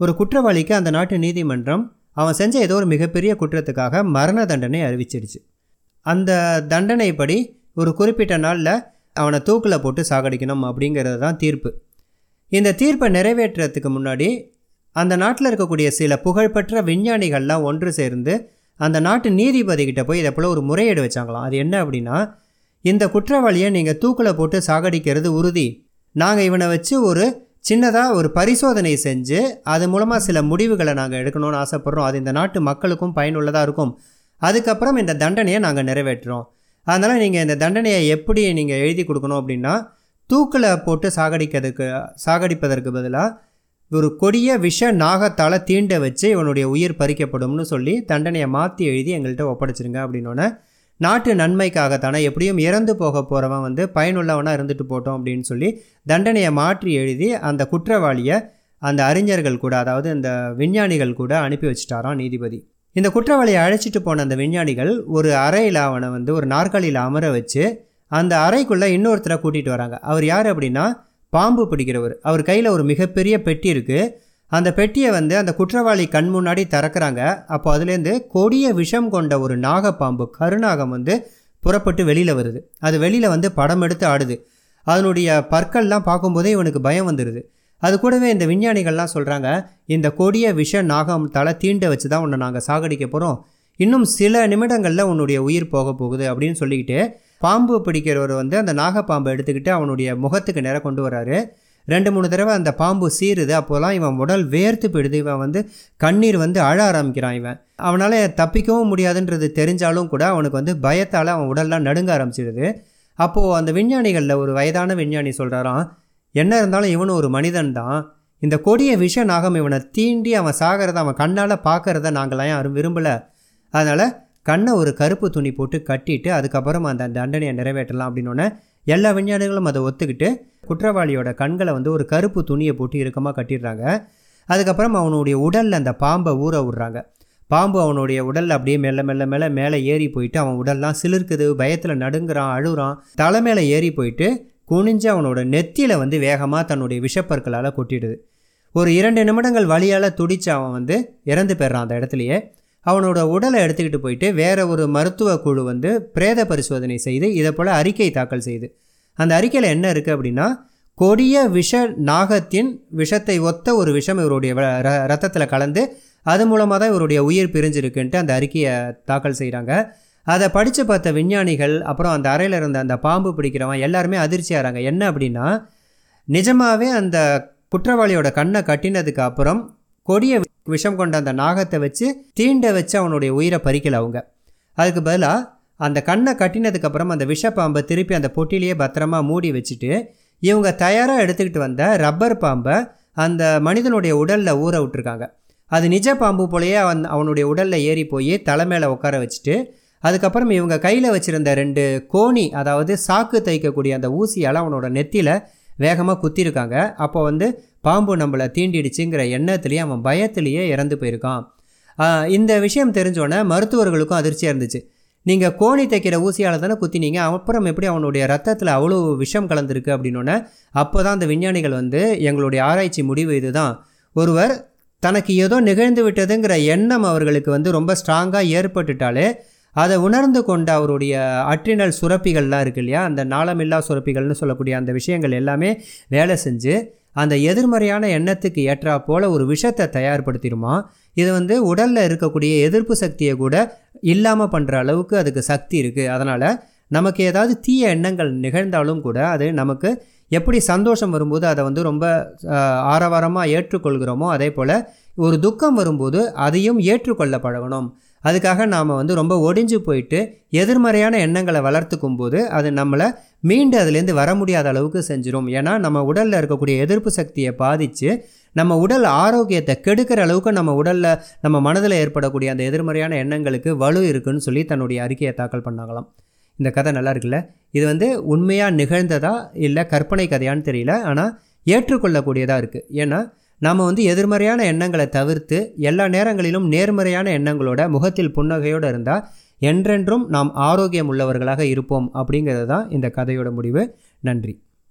ஒரு குற்றவாளிக்கு அந்த நாட்டு நீதிமன்றம் அவன் செஞ்ச ஏதோ ஒரு மிகப்பெரிய குற்றத்துக்காக மரண தண்டனை அறிவிச்சிடுச்சு. அந்த தண்டனைப்படி ஒரு குறிப்பிட்ட நாளில் அவனை தூக்கில் போட்டு சாகடிக்கணும் அப்படிங்கிறது தான் தீர்ப்பு. இந்த தீர்ப்பை நிறைவேற்றுறதுக்கு முன்னாடி அந்த நாட்டில் இருக்கக்கூடிய சில புகழ்பெற்ற விஞ்ஞானிகள்லாம் ஒன்று சேர்ந்து அந்த நாட்டு நீதிபதிகிட்ட போய் இதை போல் ஒரு முறையீடு வச்சாங்களாம். அது என்ன அப்படின்னா இந்த குற்றவாளியை நீங்கள் தூக்கில் போட்டு சாகடிக்கிறது உறுதி. நாங்கள் இவனை வச்சு ஒரு சின்னதாக ஒரு பரிசோதனை செஞ்சு அது மூலமாக சில முடிவுகளை நாங்கள் எடுக்கணும்னு ஆசைப்பட்றோம். அது இந்த நாட்டு மக்களுக்கும் பயனுள்ளதாக இருக்கும். அதுக்கப்புறம் இந்த தண்டனையை நாங்கள் நிறைவேற்றுறோம். அதனால் நீங்கள் இந்த தண்டனையை எப்படி நீங்கள் எழுதி கொடுக்கணும் அப்படின்னா தூக்கில் போட்டு சாகடிக்கிறதுக்கு சாகடிப்பதற்கு பதிலாக ஒரு கொடிய விஷ நாகத்தால் தீண்ட வச்சு இவனுடைய உயிர் பறிக்கப்படும்னு சொல்லி தண்டனையை மாற்றி எழுதி எங்கள்கிட்ட ஒப்படைச்சிருங்க அப்படின்னோடனே நாட்டு நன்மைக்காகத்தானே எப்படியும் இறந்து போக போகிறவன் வந்து பயனுள்ளவனாக இருந்துட்டு போட்டோம் அப்படின்னு சொல்லி தண்டனையை மாற்றி எழுதி அந்த குற்றவாளியை அந்த அறிஞர்கள் கூட அதாவது இந்த விஞ்ஞானிகள் கூட அனுப்பி வச்சுட்டாராம் நீதிபதி. இந்த குற்றவாளியை அழைச்சிட்டு போன அந்த விஞ்ஞானிகள் ஒரு அறையில் அவனை வந்து ஒரு நாற்காலியில் அமர வச்சு அந்த அறைக்குள்ளே இன்னொருத்தரை கூட்டிகிட்டு வராங்க. அவர் யார் அப்படின்னா பாம்பு பிடிக்கிறவர். அவர் கையில் ஒரு மிகப்பெரிய பெட்டி இருக்குது அந்த பெட்டியை வந்து அந்த குற்றவாளி கண் முன்னாடி திறக்கிறாங்க. அப்போ அதுலேருந்து கொடிய விஷம் கொண்ட ஒரு நாகப்பாம்பு கருநாகம் வந்து புறப்பட்டு வெளியில் வருது. அது வெளியில் வந்து படம் எடுத்து ஆடுது. அதனுடைய பற்கள்லாம் பார்க்கும்போதே இவனுக்கு பயம் வந்துடுது அது கூடவே இந்த விஞ்ஞானிகள்லாம் சொல்கிறாங்க இந்த கொடிய விஷ நாகம் தலை தீண்ட வச்சு தான் உன்னை நாங்கள் சாகடிக்க போகிறோம் இன்னும் சில நிமிடங்களில் உன்னுடைய உயிர் போக போகுது அப்படின்னு சொல்லிக்கிட்டு பாம்பு பிடிக்கிறவர் வந்து அந்த நாகப்பாம்பை எடுத்துக்கிட்டு அவனுடைய முகத்துக்கு நேர கொண்டு வராரு ரெண்டு மூணு தடவை அந்த பாம்பு சீருது அப்போலாம் இவன் உடல் வேர்த்து போயிடுது. இவன் வந்து கண்ணீர் வந்து அழ ஆரம்பிக்கிறான் இவன். அவனால் தப்பிக்கவும் முடியாதுன்றது தெரிஞ்சாலும் கூட அவனுக்கு வந்து பயத்தால் அவன் உடல்லாம் நடுங்க ஆரம்பிச்சிடுது. அப்போது அந்த விஞ்ஞானிகளில் ஒரு வயதான விஞ்ஞானி சொல்கிறாராம் என்ன இருந்தாலும் இவனும் ஒரு மனிதன் தான். இந்த கொடிய விஷ நாகம் இவனை தீண்டி அவன் சாகிறத அவன் கண்ணால் பார்க்குறத நாங்களாம் யாரும் விரும்பலை. அதனால் கண்ணை ஒரு கருப்பு துணி போட்டு கட்டிட்டு அதுக்கப்புறம் அந்த தண்டனையை நிறைவேற்றலாம் அப்படின்னோடனே எல்லா விஞ்ஞானிகளும் அதை ஒத்துக்கிட்டு குற்றவாளியோட கண்களை வந்து ஒரு கருப்பு துணியை போட்டு இறுக்கமாக கட்டிடுறாங்க. அதுக்கப்புறம் அவனுடைய உடலில் அந்த பாம்பை ஊற விட்றாங்க. பாம்பு அவனுடைய உடல் அப்படியே மெல்ல மெல்ல மேலே மேலே ஏறி போயிட்டு அவன் உடல்லாம் சிலிர்க்குது பயத்தில் நடுங்குறான் அழுகுறான். தலை மேலே ஏறி போயிட்டு குனிஞ்சு அவனோட நெத்தியில் வந்து வேகமாக தன்னுடைய விஷப்பற்களால் கொட்டிடுது. ஒரு இரண்டு நிமிடங்கள் வழியால் துடிச்சு அவன் வந்து இறந்து போயிடுறான் அந்த இடத்துலையே. அவனோட உடலை எடுத்துக்கிட்டு போயிட்டு வேற ஒரு மருத்துவ குழு வந்து பிரேத பரிசோதனை செய்து இதை போல் அறிக்கை தாக்கல் செய்து. அந்த அறிக்கையில் என்ன இருக்குது அப்படின்னா கொடிய விஷ நாகத்தின் விஷத்தை ஒத்த ஒரு விஷம் இவருடைய ரத்தத்தில் கலந்து அது மூலமாக தான் இவருடைய உயிர் பிரிஞ்சிருக்குன்ட்டு அந்த அறிக்கையை தாக்கல் செய்கிறாங்க அதை படித்து பார்த்த விஞ்ஞானிகள் அப்புறம் அந்த அறையில் இருந்த அந்த பாம்பு பிடிக்கிறவன் எல்லாருமே அதிர்ச்சியாகிறாங்க என்ன அப்படின்னா நிஜமாகவே அந்த குற்றவாளியோட கண்ணை கட்டினதுக்கு அப்புறம் கொடிய விஷம் கொண்ட அந்த நாகத்தை வச்சு தீண்ட வச்சு அவனுடைய உயிரை பறிக்கல அவங்க. அதுக்கு பதிலாக அந்த கண்ணை கட்டினதுக்கப்புறம் அந்த விஷப்பாம்பை திருப்பி அந்த பொட்டிலேயே பத்திரமா மூடி வச்சுட்டு இவங்க தயாராக எடுத்துக்கிட்டு வந்த ரப்பர் பாம்பை அந்த மனிதனுடைய உடலில் ஊற விட்டுருக்காங்க. அது நிஜ பாம்பு போலயே அவன் அவனுடைய உடலில் ஏறி போய் தலை மேலே உட்கார வச்சுட்டு அதுக்கப்புறம் இவங்க கையில் வச்சுருந்த ரெண்டு கோணி அதாவது சாக்கு தைக்கக்கூடிய அந்த ஊசியால் அவனோட நெத்தியில் வேகமாக குத்திருக்காங்க. அப்போ வந்து பாம்பு நம்மளை தீண்டிடுச்சுங்கிற எண்ணத்துலேயே அவன் பயத்திலேயே இறந்து போயிருக்கான். இந்த விஷயம் தெரிஞ்சோடனே மருத்துவர்களுக்கும் அதிர்ச்சியாக இருந்துச்சு. நீங்கள் கோணி தைக்கிற ஊசியால் தானே குத்தினீங்க அப்புறம் எப்படி அவனுடைய ரத்தத்தில் அவ்வளோ விஷம் கலந்துருக்கு அப்படின்னோடனே அப்போ தான் அந்த விஞ்ஞானிகள் வந்து எங்களுடைய ஆராய்ச்சி முடிவு இதுதான். ஒருவர் தனக்கு ஏதோ நிகழ்ந்து விட்டதுங்கிற எண்ணம் அவர்களுக்கு வந்து ரொம்ப ஸ்ட்ராங்காக ஏற்பட்டுட்டாலே அதை உணர்ந்து கொண்ட அவருடைய அற்றினல் சுரப்பிகள்லாம் இருக்கு இல்லையா அந்த நாளமில்லா சுரப்பிகள்னு சொல்லக்கூடிய அந்த விஷயங்கள் எல்லாமே வேலை செஞ்சு அந்த எதிர்மறையான எண்ணத்துக்கு ஏற்றா போல் ஒரு விஷத்தை தயார்படுத்திடுமா? இது வந்து உடலில் இருக்கக்கூடிய எதிர்ப்பு சக்தியை கூட இல்லாமல் பண்ணுற அளவுக்கு அதுக்கு சக்தி இருக்குது அதனால் நமக்கு ஏதாவது தீய எண்ணங்கள் நிகழ்ந்தாலும் கூட அது நமக்கு எப்படி சந்தோஷம் வரும்போது அதை வந்து ரொம்ப ஆரவாரமாக ஏற்றுக்கொள்கிறோமோ அதே போல் ஒரு துக்கம் வரும்போது அதையும் ஏற்றுக்கொள்ள பழகணும் அதுக்காக நாம் வந்து ரொம்ப ஒடிஞ்சு போயிட்டு எதிர்மறையான எண்ணங்களை வளர்த்துக்கும் போது அது நம்மளை மீண்டு அதுலேருந்து வர முடியாத அளவுக்கு செஞ்சிடும் ஏன்னா நம்ம உடலில் இருக்கக்கூடிய எதிர்ப்பு சக்தியை பாதித்து நம்ம உடல் ஆரோக்கியத்தை கெடுக்கிற அளவுக்கு நம்ம உடலில் நம்ம மனதில் ஏற்படக்கூடிய அந்த எதிர்மறையான எண்ணங்களுக்கு வலு இருக்குன்னு சொல்லி தன்னுடைய அறிக்கையை தாக்கல் பண்ணாங்களாம். இந்த கதை நல்லா இருக்குல்ல? இது வந்து உண்மையாக நிகழ்ந்ததா இல்லை கற்பனை கதையான்னு தெரியல ஆனால் ஏற்றுக்கொள்ளக்கூடியதாக இருக்குது ஏன்னா நாம் வந்து எதிர்மறையான எண்ணங்களை தவிர்த்து எல்லா நேரங்களிலும் நேர்மறையான எண்ணங்களோட முகத்தில் புன்னகையோடு இருந்தால் என்றென்றும் நாம் ஆரோக்கியம் உள்ளவர்களாக இருப்போம் அப்படிங்கிறது தான் இந்த கதையோட முடிவு. நன்றி.